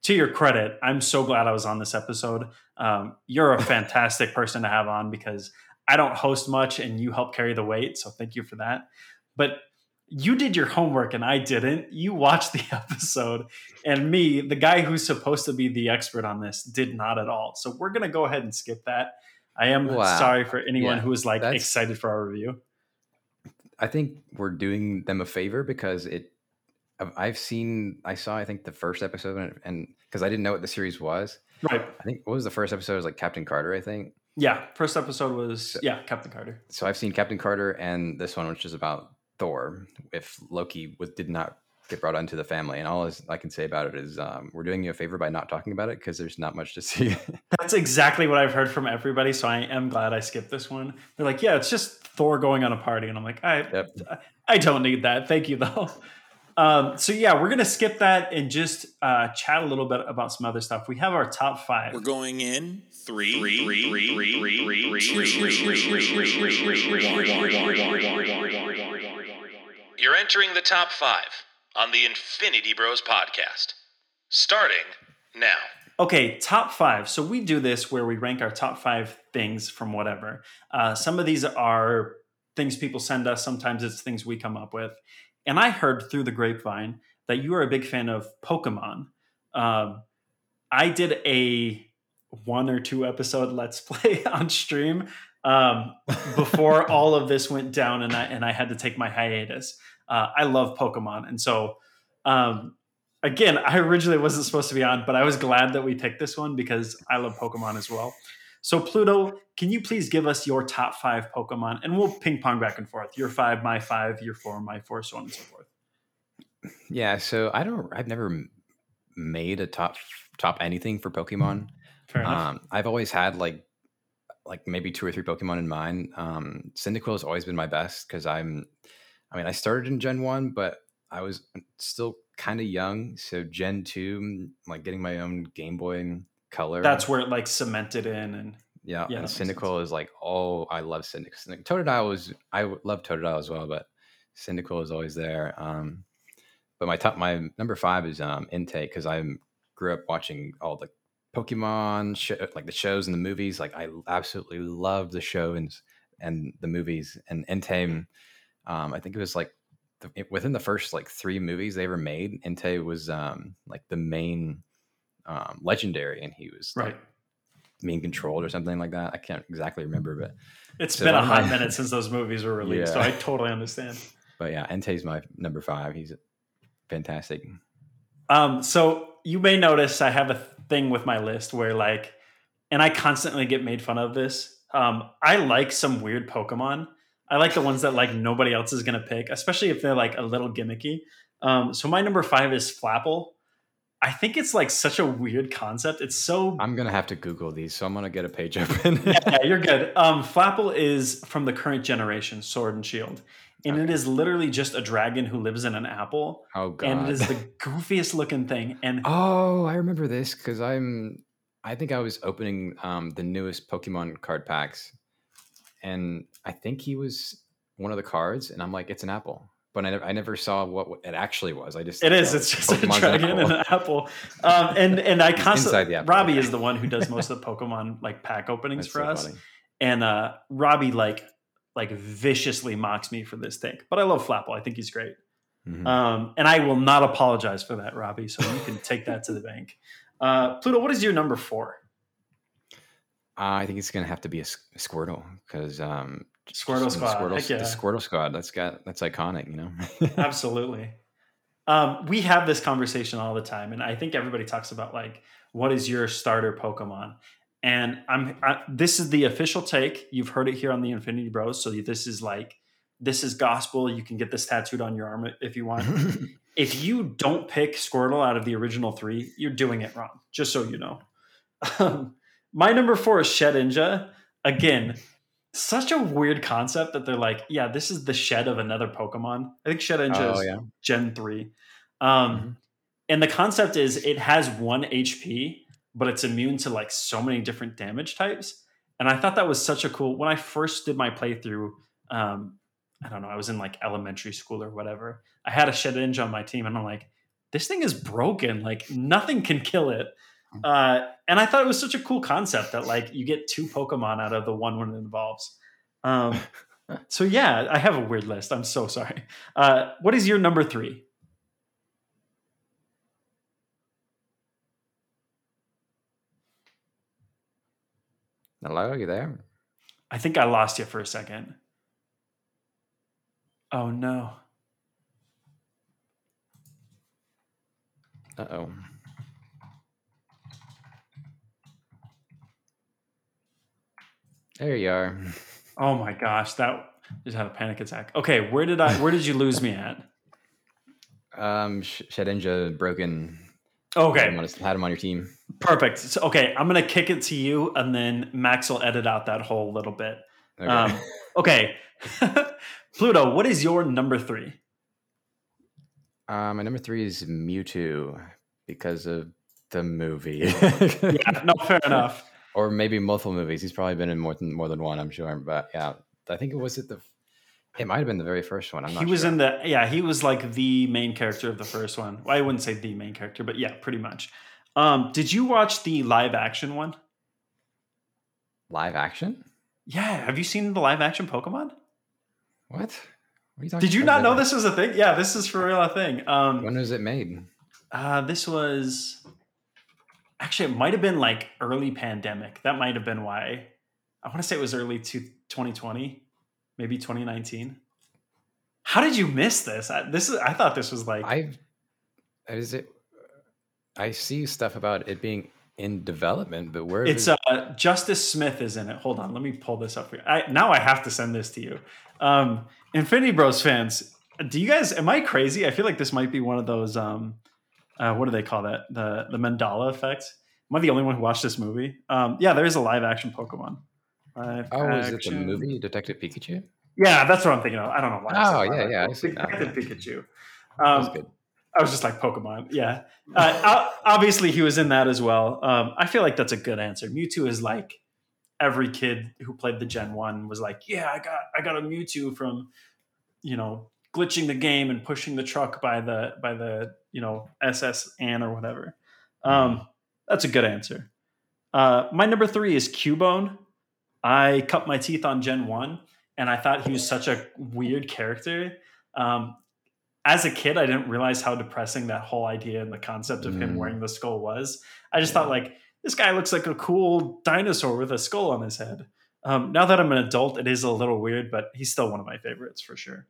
to your credit, I'm so glad I was on this episode. Um, you're a fantastic person to have on because I don't host much, and you help carry the weight. So thank you for that. But you did your homework and I didn't. You watched the episode, and me, the guy who's supposed to be the expert on this, did not at all. So we're gonna go ahead and skip that. I am Wow. sorry for anyone Yeah, who is like excited for our review. I think we're doing them a favor because it. I've- I've seen. I saw. I think the first episode, and- and because I didn't know what the series was. Right. I think what was the first episode? It was like Captain Carter. I think. Yeah. First episode was yeah, Captain Carter. So I've seen Captain Carter and this one, which is about Thor. If Loki was, did not get brought into the family, and all is, I can say about it is, um, we're doing you a favor by not talking about it because there's not much to see. That's exactly what I've heard from everybody. So I am glad I skipped this one. They're like, yeah, it's just Thor going on a party, and I'm like, I Yep. I don't need that. Thank you though. Um, so yeah, we're gonna skip that and just uh, chat a little bit about some other stuff. We have our top five. We're going in three, three, three, three, three, three, two, You're entering the top five on the Infinity Bros podcast. Starting now. Okay, top five. So we do this where we rank our top five things from whatever. Uh, some of these are things people send us. Sometimes it's things we come up with. And I heard through the grapevine that you are a big fan of Pokemon. Um, I did a one or two episode Let's Play on stream um, before all of this went down, and I and I had to take my hiatus. Uh, I love Pokemon, and so um, again, I originally wasn't supposed to be on, but I was glad that we picked this one because I love Pokemon as well. So, Pluto, can you please give us your top five Pokemon? And we'll ping pong back and forth. Your five, my five, your four, my four, so on and so forth. yeah. So I don't. I've never made a top top anything for Pokemon. Fair enough. Um, I've always had like like maybe two or three Pokemon in mind. Um, Cyndaquil has always been my best because I'm. I mean, I started in Gen One, but I was still kind of young. So Gen Two, like getting my own Game Boy Color. That's where it like cemented in. And yeah. yeah, and Cyndaquil is like, oh, I love Cyndaquil. Totodile was I love Totodile as well, but Cyndaquil is always there. Um, but my top, my number five is um, Entei because I grew up watching all the Pokemon show, like the shows and the movies. Like I absolutely love the show and and the movies. And Entei, um, I think it was like the, it- within the first like three movies they ever made. Entei was um, like the main um, legendary, and he was like, right. being controlled or something like that. I can't exactly remember, but It's So been a hot my- minute since those movies were released. So I totally understand. but yeah, Entei's my number five. He's fantastic. Um, so you may notice I have a thing with my list where like, and I constantly get made fun of this. Um, I like some weird Pokemon. I like the ones that like nobody else is gonna pick, especially if they're like a little gimmicky. Um, so my number five is Flapple. I think it's like such a weird concept. It's so I'm gonna have to Google these, so I'm gonna get a page open. yeah, you're good. Um, Flapple is from the current generation, Sword and Shield, and it Okay. is literally just a dragon who lives in an apple, oh god. and it is the goofiest looking thing. And oh, I remember this because I'm. I think I was opening um, the newest Pokemon card packs, and I think he was one of the cards, and I'm like, it's an apple. But I never, I never saw what it actually was. I just It is. It's just a Pokemon's an dragon and an apple. Um, and and I constantly inside the apple. Robbie is the one who does most of the Pokemon like pack openings That's for so us. funny. And uh, Robbie like like viciously mocks me for this take, but I love Flapple. I think he's great. Mhm. Um, and I will not apologize for that, Robbie. So you can take that to the bank. Uh, Pluto, what is your number four? Uh, I think it's gonna have to be a Squirtle because um, Squirtle just the Squad, Squirtle, yeah. the Squirtle Squad. That's got that's iconic, you know. Absolutely. Um, we have this conversation all the time, and I think everybody talks about like, what is your starter Pokemon? And I'm I, this is the official take. You've heard it here on the Infinity Bros. So this is like this is gospel. You can get this tattooed on your arm if you want. if you don't pick Squirtle out of the original three, you're doing it wrong. Just so you know. Um, my number four is Shedinja. Again, such a weird concept that they're like, yeah, this is the shed of another Pokemon. I think Shedinja Oh, is yeah. Gen three. Um, Mhm. And the concept is it has one HP, but it's immune to like so many different damage types. And I thought that was such a cool. When I first did my playthrough, um, I don't know, I was in like elementary school or whatever. I had a Shedinja on my team, and I'm like, this thing is broken. Like nothing can kill it. Uh, and I thought it was such a cool concept that like you get two Pokemon out of the one when it involves. Um, so yeah, I have a weird list. I'm so sorry. Uh, what is your number three? Hello, are you there? I think I lost you for a second. Oh no. Uh oh. There you are. Oh my gosh, that just had a panic attack. Okay, where did I where did you lose me at? Um, Sh- Shedinja broken. Had him, Okay, on had him on your team. perfect. So, okay, I'm gonna kick it to you, and then Max will edit out that whole little bit. Okay. Um, okay, Pluto, what is your number three? Uh, my number three is Mewtwo because of the movie. Yeah, no, fair enough. Or maybe multiple movies. He's probably been in more than more than one, I'm sure. But yeah, I think it was it the. It might have been the very first one. I'm not he was sure. in the yeah, he was like the main character of the first one. Well, I wouldn't say the main character, but yeah, pretty much. Um, did you watch the live action one? live action. Yeah, have you seen the live action Pokemon? What? What are you talking Did you not know this was a thing? Yeah, this is for real a thing. Um, When was it made? uh, this was actually it might have been like early pandemic. That might have been why. I want to say it was early to 2020, maybe 2019. How did you miss this? I, this is I thought this was like I is it? I see stuff about it being in development, but where It's is- uh Justice Smith is in it. Hold on, let me pull this up for you. I, now I have to send this to you. Um, Infinity Bros fans, do you guys? Am I crazy? I feel like this might be one of those. Um, uh, what do they call that? The the Mandela effect. Am I the only one who watched this movie? Um, yeah, there is a live action Pokemon. Live oh, is it the movie Detective Pikachu? Yeah, that's what I'm thinking of. I don't know why. Oh, yeah, yeah, I action. see that. Detective Pikachu. That's Um, good. I was just like Pokemon. Yeah. Uh, obviously, he was in that as well. Um, I feel like that's a good answer. Mewtwo is like every kid who played the Gen One was like, yeah, I got I got a Mewtwo from, you know, glitching the game and pushing the truck by the by the you know SS Ann or whatever. Um, that's a good answer. Uh, my number three is Cubone. I cut my teeth on Gen One, and I thought he was such a weird character. Um, as a kid, I didn't realize how depressing that whole idea and the concept of him Mm. wearing the skull was. I just thought like this guy looks like a cool dinosaur with a skull on his head. Um, now that I'm an adult, it is a little weird, but he's still one of my favorites for sure.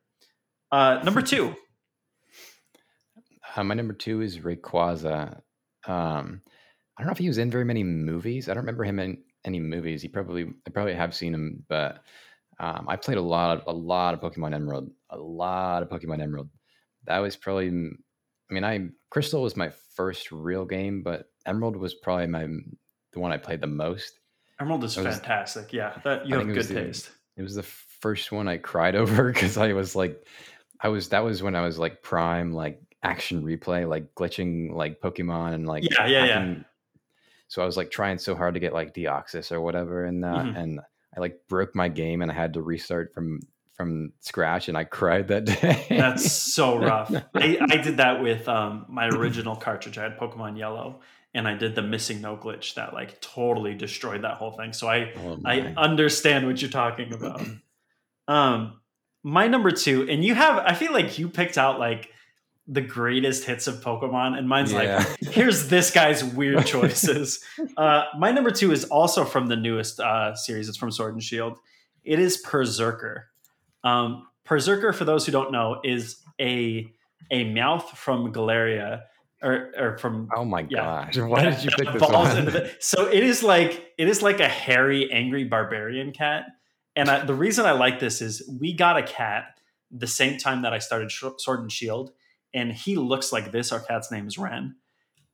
Uh, number two, Uh, my number two is Rayquaza. Um, I don't know if he was in very many movies. I don't remember him in any movies. He probably I probably have seen him, but um, I played a lot of a lot of Pokemon Emerald, a lot of Pokemon Emerald. That was probably, I mean, I Crystal was my first real game, but Emerald was probably my the one I played the most. Emerald is was- fantastic. Yeah, that you I have good the- taste. It was the first one I cried over because I was like, I was that was when I was like prime like action replay, like glitching like Pokemon and like Yeah, yeah, yeah. So I was like trying so hard to get like Deoxys or whatever, and that, Mhm. and I like broke my game and I had to restart from from scratch, and I cried that day. That's so rough. I, I did that with um, my original cartridge. I had Pokemon Yellow, and I did the missing no glitch that like totally destroyed that whole thing. So I Oh I understand what you're talking about. um, my number two, and you have. I feel like you picked out like the greatest hits of Pokemon, and mine's Yeah. like, here's this guy's weird choices. uh, my number two is also from the newest uh, series. It's from Sword and Shield. It is Perrserker. Um, Perrserker, for those who don't know, is a a mouth from Galeria, or, or from oh my yeah. gosh! Why did you pick this one? the- so it is like it is like a hairy, angry barbarian cat, and I, the reason I like this is we got a cat the same time that I started Sh- Sword and Shield, and he looks like this. Our cat's name is Ren,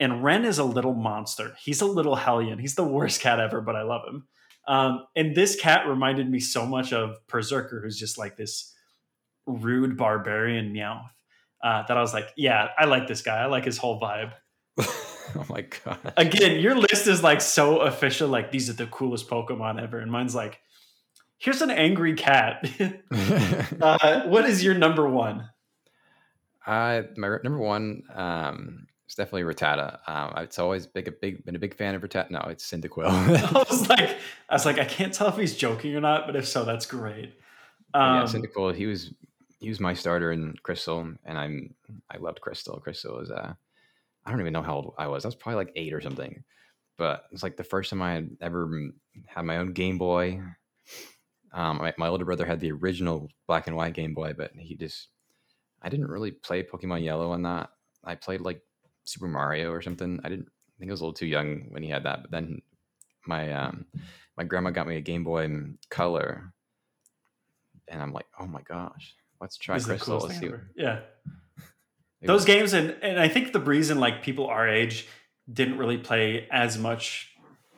and Ren is a little monster. He's a little hellion. He's the worst cat ever, but I love him. Um, and this cat reminded me so much of Perrserker, who's just like this rude barbarian meow. Uh, that I was like, yeah, I like this guy. I like his whole vibe. oh my god! Again, your list is like so official. Like these are the coolest Pokemon ever, and mine's like, here's an angry cat. uh, what is your number one? Uh, my number one um, is definitely Rattata. Um, it's always big, a big, been a big fan of Rattata. No, it's Cyndaquil. I was like, I was like, I can't tell if he's joking or not, but if so, that's great. Um, yeah, Cyndaquil. He was he was my starter in Crystal, and I'm I loved Crystal. Crystal was uh, I don't even know how old I was. I was probably like eight or something. But it's like the first time I had ever had my own Game Boy. Um, my, my older brother had the original black and white Game Boy, but he just I didn't really play Pokemon Yellow on that. I played like Super Mario or something. I didn't I think I was a little too young when he had that. But then my um my grandma got me a Game Boy Color, and I'm like, oh my gosh, let's try This Crystal. Let's see. Yeah. Those was- games and and I think the reason like people our age didn't really play as much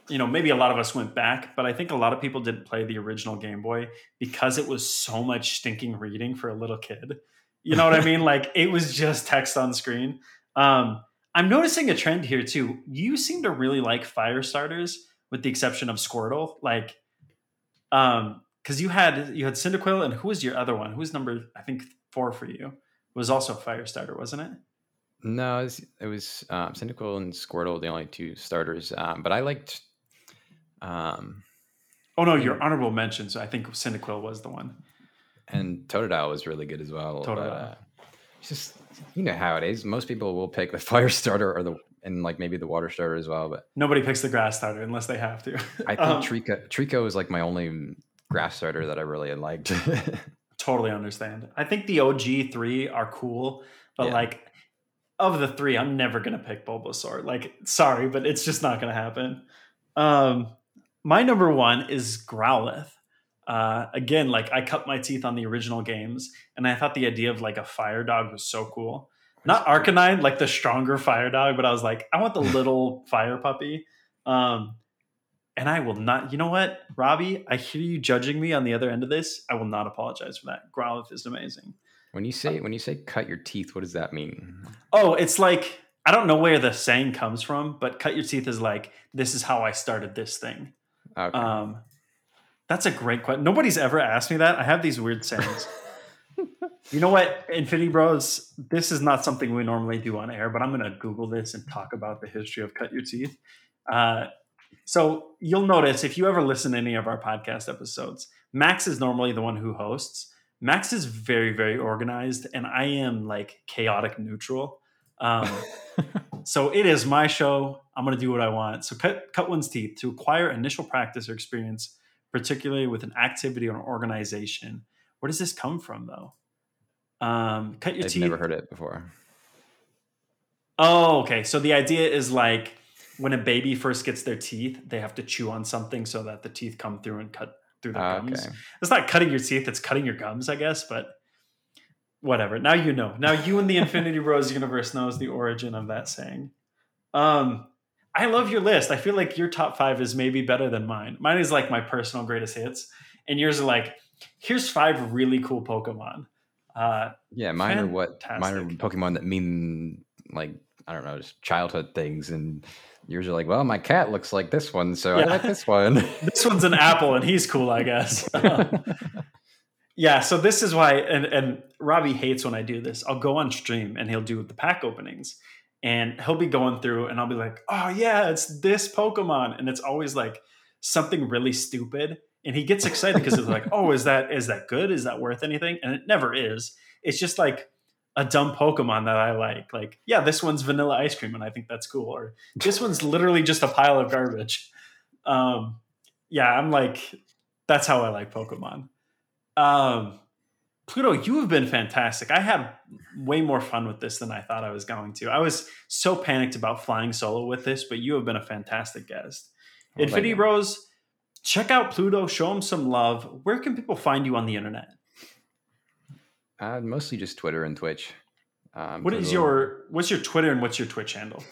you know maybe a lot of us went back but i think a lot of people didn't play the original game boy because it was so much stinking reading for a little kid. You know what i mean? Like it was just text on screen. Um i'm noticing a trend here too. You seem to really like fire starters with the exception of squirtle. Like um because you had you had cyndaquil and who was your other one? Who was number i think four for you? Was also fire starter wasn't it? No, it was, it was um, Cyndaquil and Squirtle, the only two starters. Um, but I liked. Um, Oh no, your honorable mention. So I think Cyndaquil was the one. and Totodile was really good as well. but, Totodile. uh, just you know how it is. Most people will pick the fire starter or the and like maybe the water starter as well. But Nobody picks the grass starter unless they have to. I think Um, Treecko Treecko is like my only grass starter that I really liked. totally understand. I think the OG three are cool, but Yeah. like of the three, I'm never gonna pick Bulbasaur. Like, sorry, but it's just not gonna happen. Um, my number one is Growlithe. Uh, again, like I cut my teeth on the original games, and I thought the idea of like a fire dog was so cool. Not Arcanine, like the stronger fire dog, but I was like, I want the little fire puppy. Um, and I will not. You know what, Robbie? I hear you judging me on the other end of this. I will not apologize for that. Growlithe is amazing. when you say when you say cut your teeth, what does that mean? Oh, it's like I don't know where the saying comes from, but cut your teeth is like this is how I started this thing. Okay. Um, that's a great question. Nobody's ever asked me that. I have these weird sayings. you know what, Infinity Bros? This is not something we normally do on air, but I'm going to Google this and talk about the history of cut your teeth. Uh, so you'll notice if you ever listen to any of our podcast episodes, Max is normally the one who hosts. Max is very, very organized, and I am like chaotic neutral. Um, so it is my show. I'm going to do what I want. So cut cut one's teeth to acquire initial practice or experience, particularly with an activity or an organization. Where does this come from, though? Um, cut your teeth. I've teeth. never heard it before. Oh, okay. So the idea is like when a baby first gets their teeth, they have to chew on something so that the teeth come through and cut through their Ah, gums. okay. It's not cutting your teeth; it's cutting your gums, I guess. But whatever. Now you know. Now you in the Infinity Bros universe knows the origin of that saying. Um, I love your list. I feel like your top five is maybe better than mine. Mine is like my personal greatest hits, and yours are like, here's five really cool Pokemon. Uh, Yeah, mine are what mine are Pokemon that mean like I don't know, just childhood things, and yours are like, well, my cat looks like this one, so I like this one. this one's an apple, and he's cool, I guess. yeah. So this is why, and and Robbie hates when I do this. I'll go on stream and he'll do the pack openings, and he'll be going through, and I'll be like, oh yeah, it's this Pokemon, and it's always like something really stupid, and he gets excited because it's like, oh, is that is that good? Is that worth anything? And it never is. It's just like a dumb Pokemon that I like. Like, yeah, this one's vanilla ice cream, and I think that's cool. Or this one's literally just a pile of garbage. Um, yeah, I'm like, that's how I like Pokemon. Um, Pluto, you have been fantastic. I had way more fun with this than I thought I was going to. I was so panicked about flying solo with this, but you have been a fantastic guest. Well, thank Infinity. Bros, check out Pluto, show him some love. Where can people find you on the internet? Uh, mostly just Twitter and Twitch. Um, What is Pluto- your what's your Twitter and what's your Twitch handle?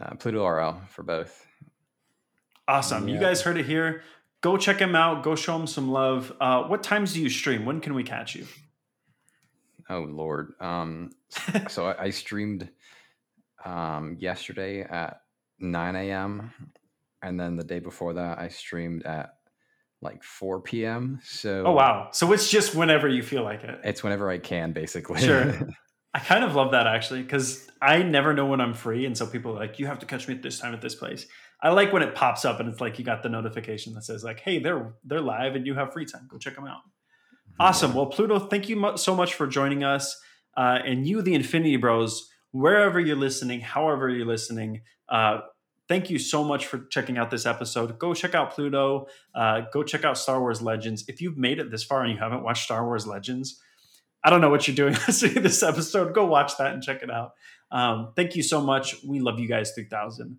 uh, Pluto RL for both? Awesome. You guys heard it here. Go check him out. Go show him some love. Uh, what times do you stream? When can we catch you? Oh Lord. Um, so I, I streamed um, yesterday at 9 a.m. and then the day before that I streamed at like 4 p.m. So Oh wow. So it's just whenever you feel like it. it's whenever I can, basically. Sure. I kind of love that actually because I never know when I'm free, and so people are like, "You have to catch me at this time at this place." I like when it pops up and it's like you got the notification that says like, "Hey, they're they're live and you have free time. Go check them out." Awesome. Well, Pluto, thank you so much for joining us, uh, and you, the Infinity Bros, wherever you're listening, however you're listening. Uh, thank you so much for checking out this episode. Go check out Pluto. Uh, go check out Star Wars Legends. If you've made it this far and you haven't watched Star Wars Legends, I don't know what you're doing listening to this episode. Go watch that and check it out. Um, thank you so much. We love you guys 3000.